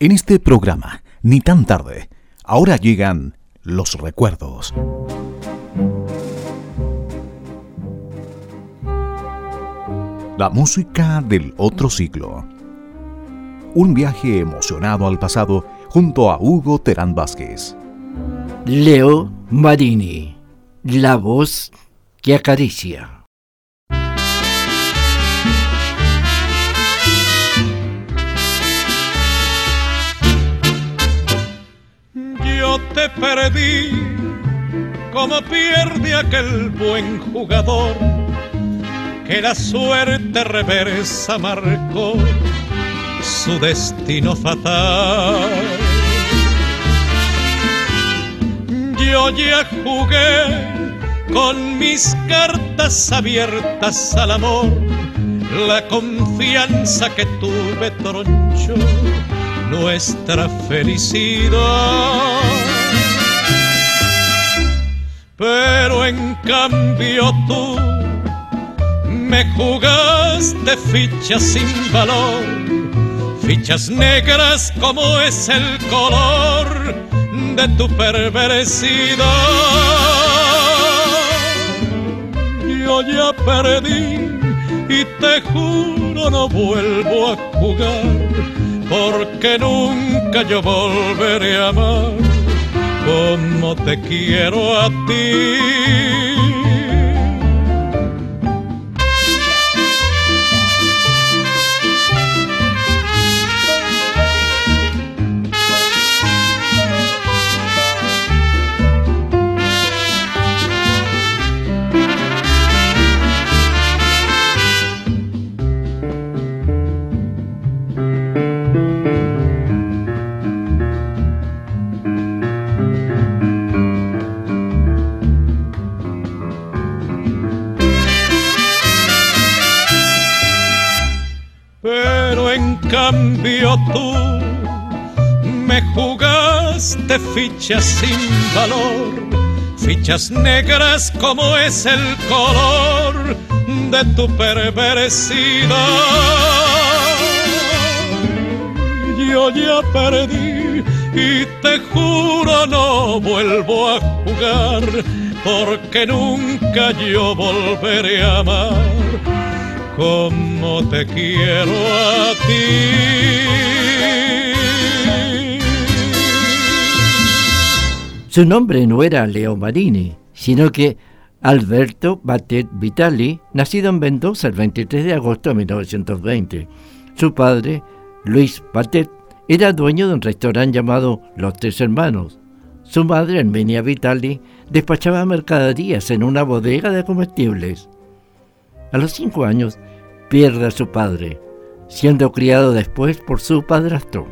En este programa, ni tan tarde, ahora llegan los recuerdos. La música del otro siglo. Un viaje emocionado al pasado junto a Hugo Terán Vázquez. Leo Marini, la voz que acaricia. Perdí como pierde aquel buen jugador que la suerte reversa marcó su destino fatal. Yo ya jugué con mis cartas abiertas al amor, la confianza que tuve troncho nuestra felicidad. Pero en cambio tú me jugaste fichas sin valor, fichas negras como es el color de tu perversidad. Yo ya perdí y te juro no vuelvo a jugar, porque nunca yo volveré a amar como te quiero a ti. Cambio tú me jugaste fichas sin valor, fichas negras como es el color de tu perversidad. Yo ya perdí y te juro no vuelvo a jugar, porque nunca yo volveré a amar como te quiero a Su nombre no era Leo Marini, sino que Alberto Batet Vitali, nacido en Mendoza el 23 de agosto de 1920. Su padre, Luis Batet, era dueño de un restaurante llamado Los Tres Hermanos. Su madre, Herminia Vitali, despachaba mercaderías en una bodega de comestibles. A los cinco años pierde a su padre, siendo criado después por su padrastro.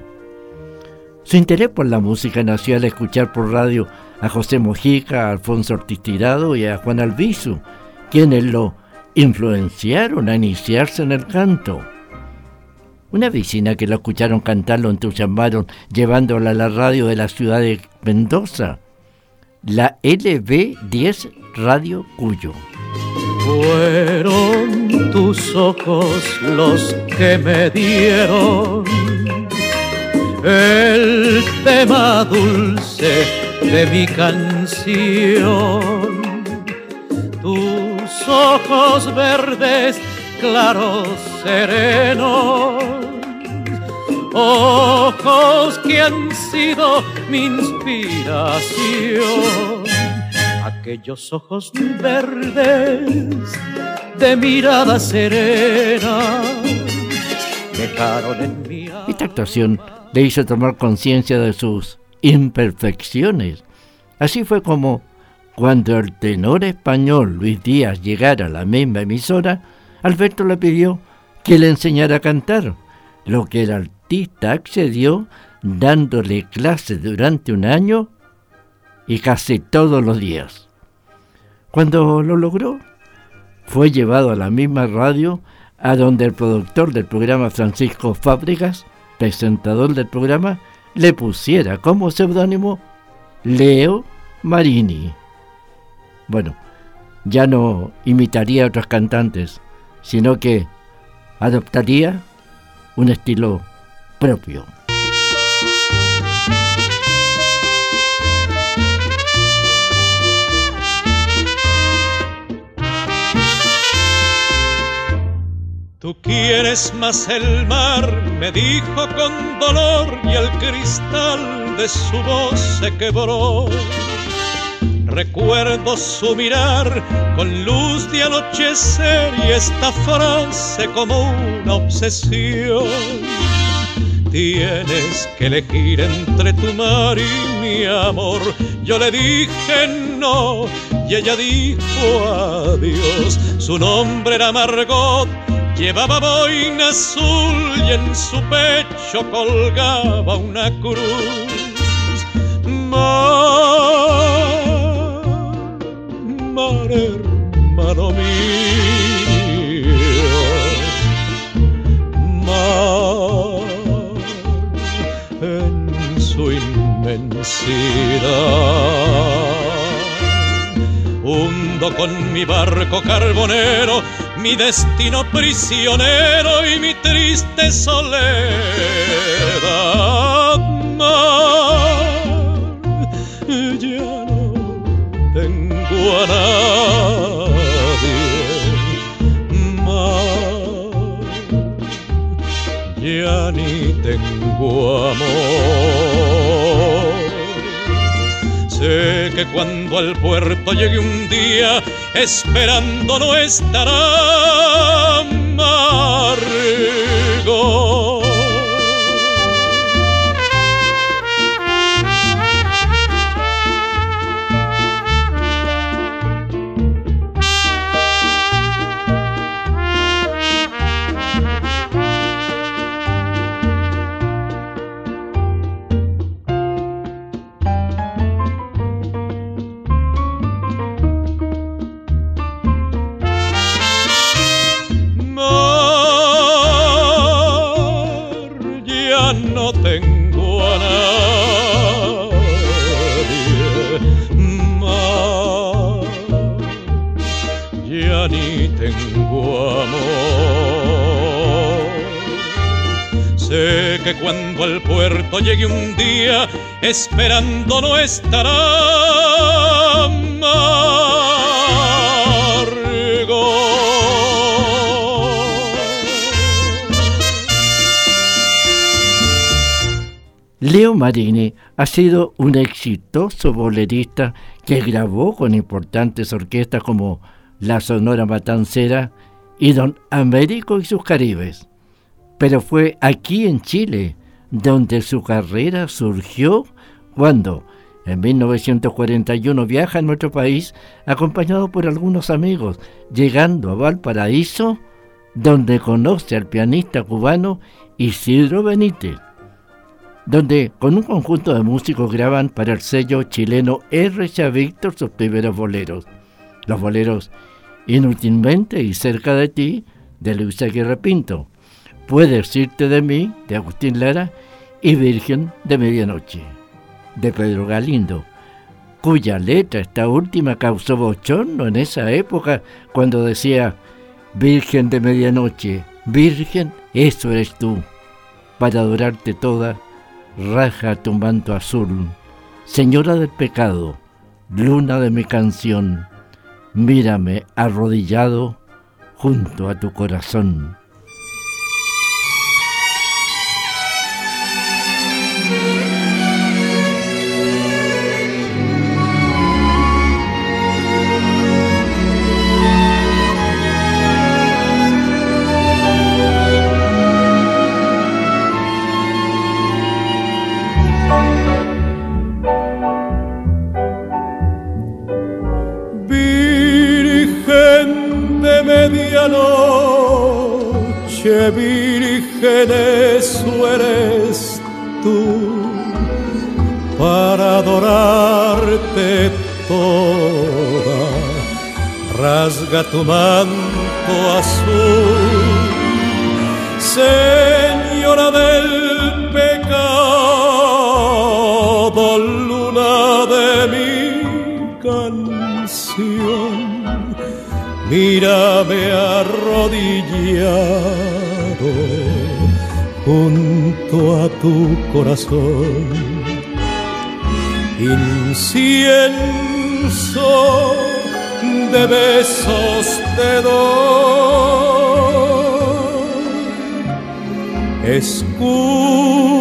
Su interés por la música nació al escuchar por radio a José Mojica, a Alfonso Ortiz Tirado y a Juan Albizu, quienes lo influenciaron a iniciarse en el canto. Una vecina que lo escucharon cantar lo entusiasmaron llevándola a la radio de la ciudad de Mendoza, la LB10 Radio Cuyo. Fueron tus ojos los que me dieron. El tema dulce de mi canción. Tus ojos verdes, claros, serenos, ojos que han sido mi inspiración aquellos ojos verdes de mirada serena dejaron en mí. Esta actuación le hizo tomar conciencia de sus imperfecciones. Así fue como, cuando el tenor español Luis Díaz llegara a la misma emisora, Alberto le pidió que le enseñara a cantar, lo que el artista accedió dándole clases durante un año y casi todos los días. Cuando lo logró, fue llevado a la misma radio a donde el productor del programa Francisco Fábricas, presentador del programa, le pusiera como seudónimo Leo Marini. Bueno, ya no imitaría a otros cantantes, sino que adoptaría un estilo propio. Tú quieres más el mar, me dijo con dolor y el cristal de su voz se quebró. Recuerdo su mirar con luz de anochecer y esta frase como una obsesión. Tienes que elegir entre tu mar y mi amor. Yo le dije no y ella dijo adiós. Su nombre era Margot Llevaba boina azul y en su pecho colgaba una cruz. Mar, hermano mío, mar en su inmensidad hundo con mi barco carbonero, mi destino prisionero y mi triste soledad. ya no tengo a nadie. ya ni tengo amor. Sé que cuando al puerto llegue un día, esperando no estará un día, esperando no estará amargo. Leo Marini ha sido un exitoso bolerista que grabó con importantes orquestas como la Sonora Matancera y Don Américo y sus Caribes pero fue aquí en Chile donde su carrera surgió cuando en 1941 viaja a nuestro país acompañado por algunos amigos, llegando a Valparaíso, donde conoce al pianista cubano Isidro Benítez, donde con un conjunto de músicos graban para el sello chileno R. Víctor sus primeros boleros. Los boleros Inútilmente y Cerca de ti de Luis Aguirre Pinto, Puedes irte de mí, de Agustín Lara, y Virgen de Medianoche, de Pedro Galindo, cuya letra, esta última, causó bochorno en esa época cuando decía, Virgen de Medianoche, Virgen, eso eres tú, para adorarte toda, raja tu manto azul, Señora del pecado, luna de mi canción, mírame arrodillado junto a tu corazón noche virgen eso eres tú. Para adorarte toda rasga tu manto azul. Señora del pecado luna de mi canción mírame arrodillado junto a tu corazón. Incienso de besos te doy. Escucha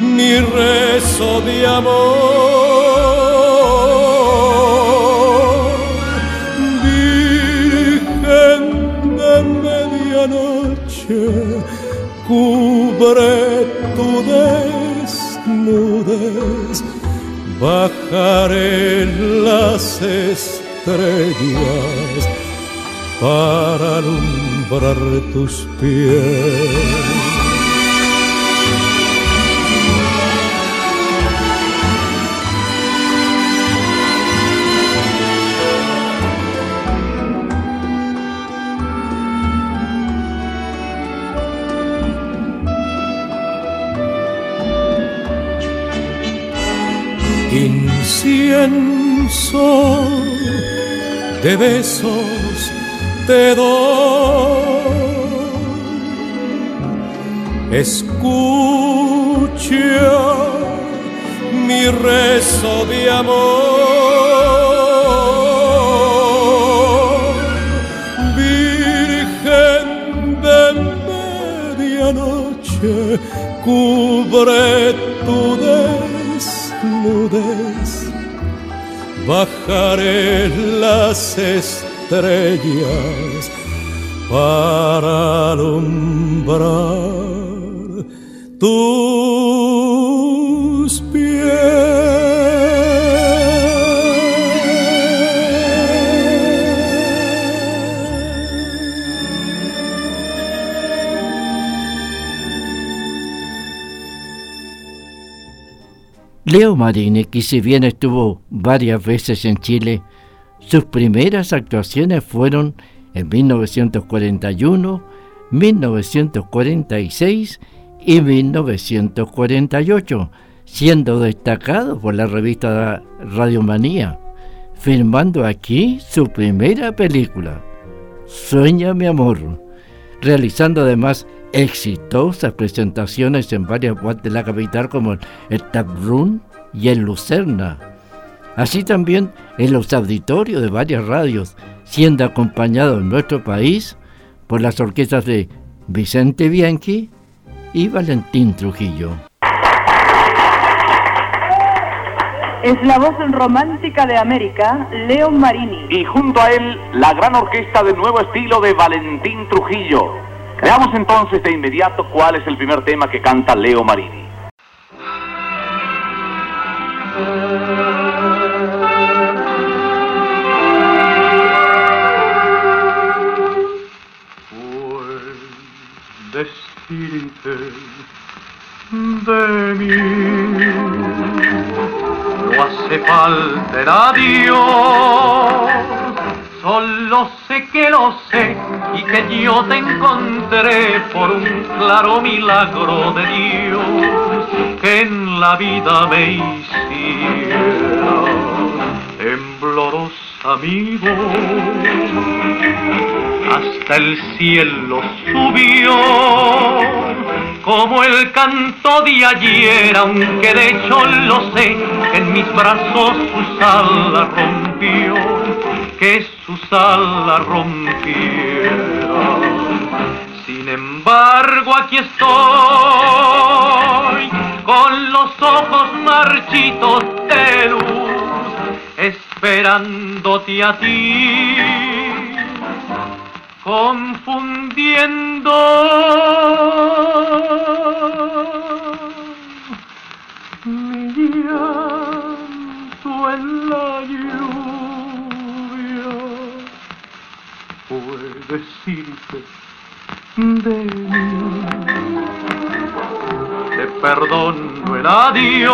mi rezo de amor. Cubre tu desnudez bajaré las estrellas para alumbrar tus pies. De besos te doy. Escucha mi rezo de amor, Virgen de medianoche, cubre tu desnudez bajaré las estrellas para alumbrar tus pies. Leo Marini, que si bien estuvo varias veces en Chile, sus primeras actuaciones fueron en 1941, 1946 y 1948, siendo destacado por la revista Radiomanía, filmando aquí su primera película, Sueña mi amor, realizando además exitosas presentaciones en varias webs de la capital como el Taproom y el Lucerna. Así también en los auditorios de varias radios, siendo acompañado en nuestro país por las orquestas de Vicente Bianchi y Valentín Trujillo. Es la voz romántica de América, León Marini. Y junto a él, la gran orquesta de nuevo estilo de Valentín Trujillo. Veamos entonces de inmediato cuál es el primer tema que canta Leo Marini. De mí, no hace falta el Solo sé que lo sé y que yo te encontré por un claro milagro de Dios que en la vida me hiciera temblorosa amigo. Hasta el cielo subió como el canto de ayer, aunque de hecho lo sé, en mis brazos su sala rompió que su sala rompiera. Sin embargo, aquí estoy, con los ojos marchitos de luz, esperándote a ti, confundiendo mi llanto en lluvia. Decirte de mí. Te perdono el adiós,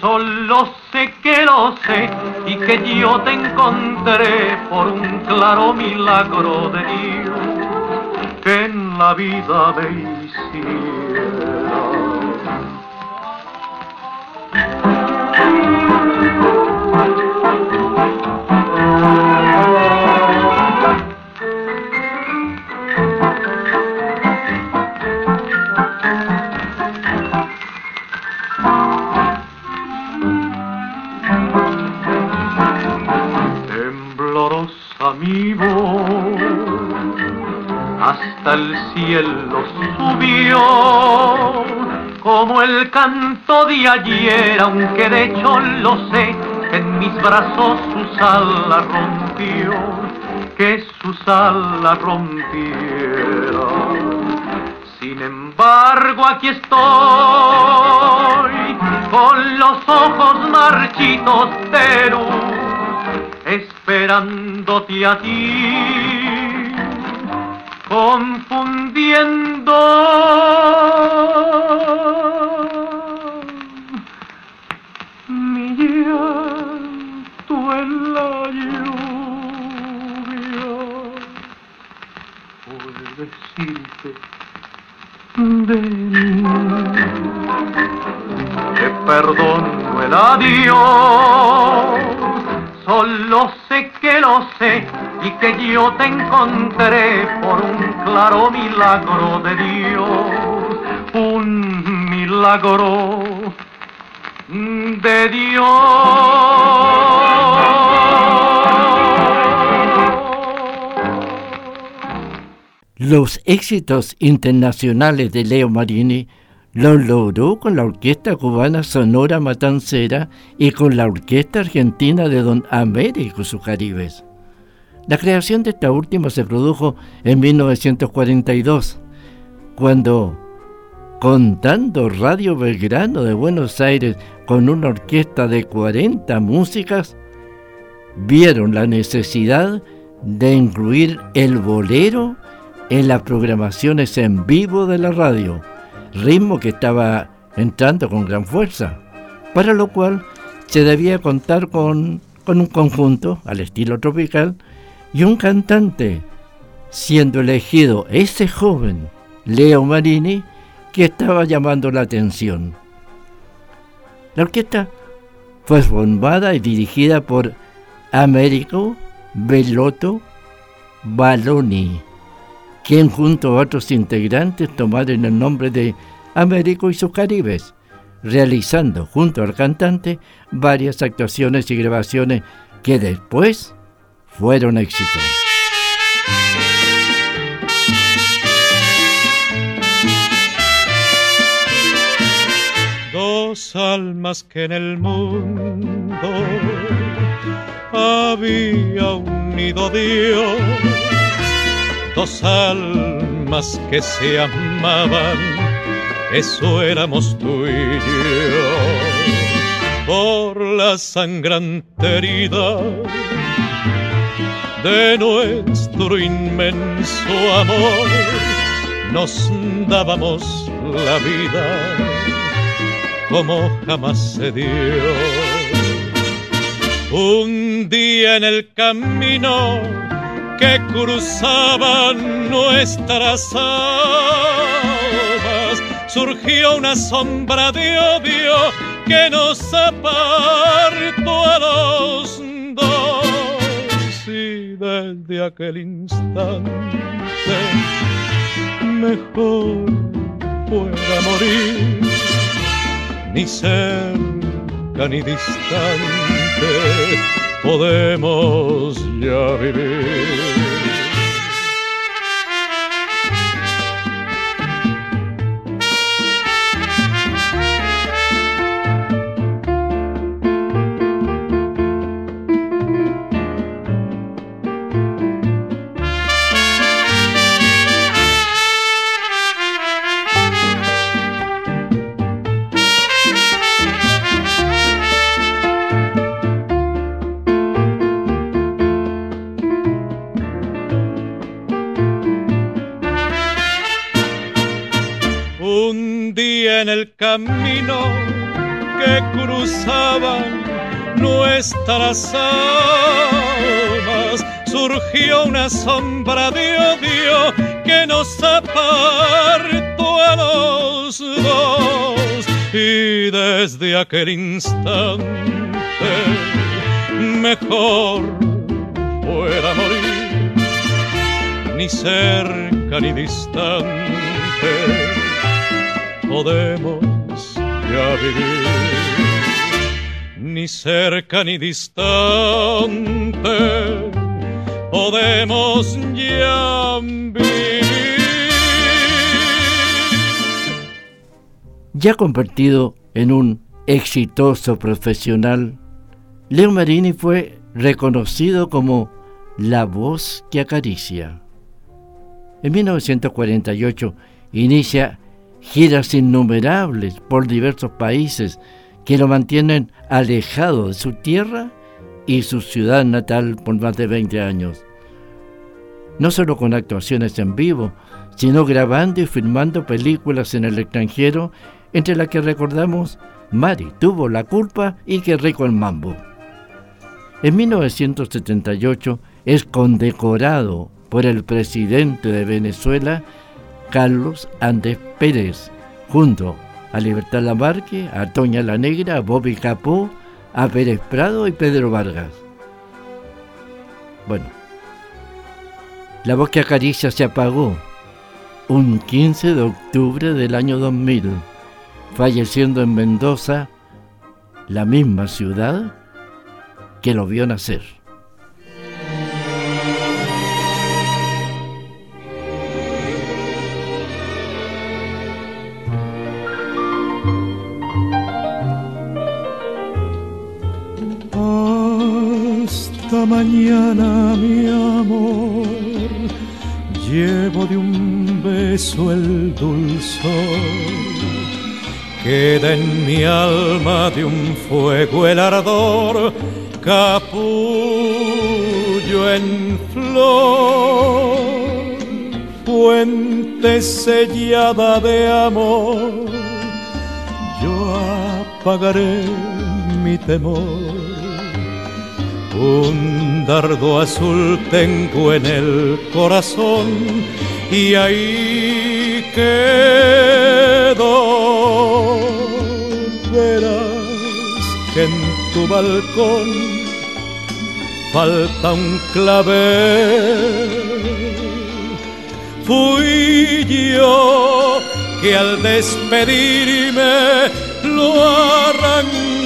solo sé que lo sé y que yo te encontré por un claro milagro de Dios que en la vida me. Cielo subió, como el canto de ayer, aunque de hecho lo sé, en mis brazos sus alas rompió, que sus alas rompiera. Sin embargo, aquí estoy, con los ojos marchitos de luz, esperándote a ti, confundiendo mi llanto en la lluvia. Por decirte de mí. Te perdono el adiós, solo sé que lo sé y que yo te encontré por un claro milagro de Dios, un milagro de Dios. Los éxitos internacionales de Leo Marini los logró con la Orquesta Cubana Sonora Matancera y con la Orquesta Argentina de Don Américo sus Caribes. La creación de esta última se produjo en 1942, cuando, contando Radio Belgrano de Buenos Aires con una orquesta de 40 músicas, vieron la necesidad de incluir el bolero en las programaciones en vivo de la radio, ritmo que estaba entrando con gran fuerza, para lo cual se debía contar con, con un conjunto al estilo tropical y un cantante, siendo elegido ese joven, Leo Marini, que estaba llamando la atención. La orquesta fue formada y dirigida por Américo Bellotto Baloni quien junto a otros integrantes tomaron el nombre de Américo y sus Caribes, realizando junto al cantante varias actuaciones y grabaciones que después fueron éxitos. Dos almas que en el mundo había unido Dios dos almas que se amaban, eso éramos tú y yo. Por la sangrante herida de nuestro inmenso amor, nos dábamos la vida como jamás se dio. Un día en el camino que cruzaban nuestras almas, surgió una sombra de odio que nos apartó a los. Desde aquel instante mejor fuera morir, ni cerca ni distante podemos ya vivir. En el camino que cruzaban nuestras almas surgió una sombra de odio que nos apartó a los dos. Y desde aquel instante mejor fuera morir ni cerca ni distante podemos ya vivir. Ni cerca ni distante podemos ya vivir. Ya convertido en un exitoso profesional, Leo Marini fue reconocido como la voz que acaricia. En 1948 inicia giras innumerables por diversos países que lo mantienen alejado de su tierra y su ciudad natal por más de 20 años. No solo con actuaciones en vivo, sino grabando y filmando películas en el extranjero, entre las que recordamos Mari tuvo la culpa y que rico el mambo. En 1978 es condecorado por el presidente de Venezuela, Carlos Andrés Pérez, junto a Libertad Lamarque, a Toña la Negra, a Bobby Capó, a Pérez Prado y Pedro Vargas. Bueno, la voz que acaricia se apagó un 15 de octubre del año 2000, falleciendo en Mendoza, la misma ciudad que lo vio nacer. Mañana, mi amor, llevo de un beso el dulzor Queda en mi alma de un fuego el ardor, capullo en flor, fuente sellada de amor. Yo apagaré mi temor. Un dardo azul tengo en el corazón y ahí quedo. Verás que en tu balcón falta un clavel. Fui yo que al despedirme lo arranqué.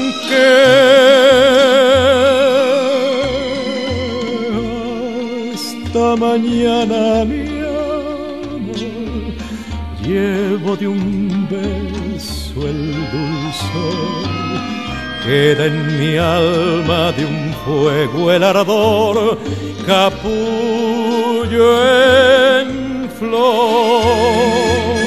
Mañana mi llevo de un beso el dulzor. Queda en mi alma de un fuego el ardor, capullo en flor.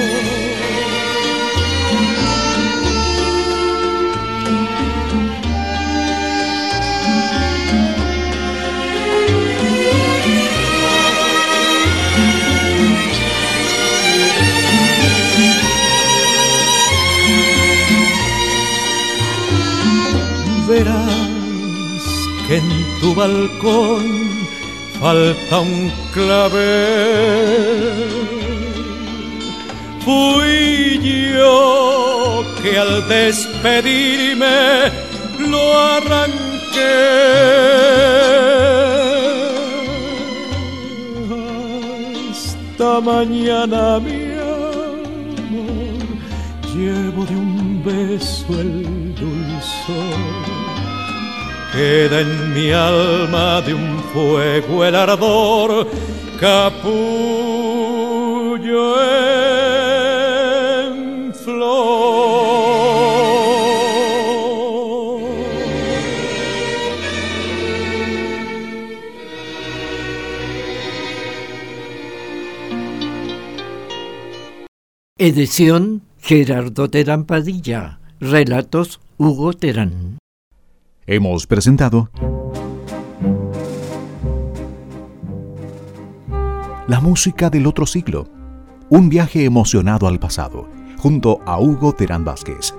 Balcón falta un clavel. Fui yo que al despedirme lo arranqué. Hasta mañana, mi amor, llevo de un beso el dulzor queda en mi alma de un fuego el ardor, capullo en flor. Edición Gerardo Terán Padilla. Relatos Hugo Terán. Hemos presentado La música del otro siglo, un viaje emocionado al pasado, junto a Hugo Terán Vázquez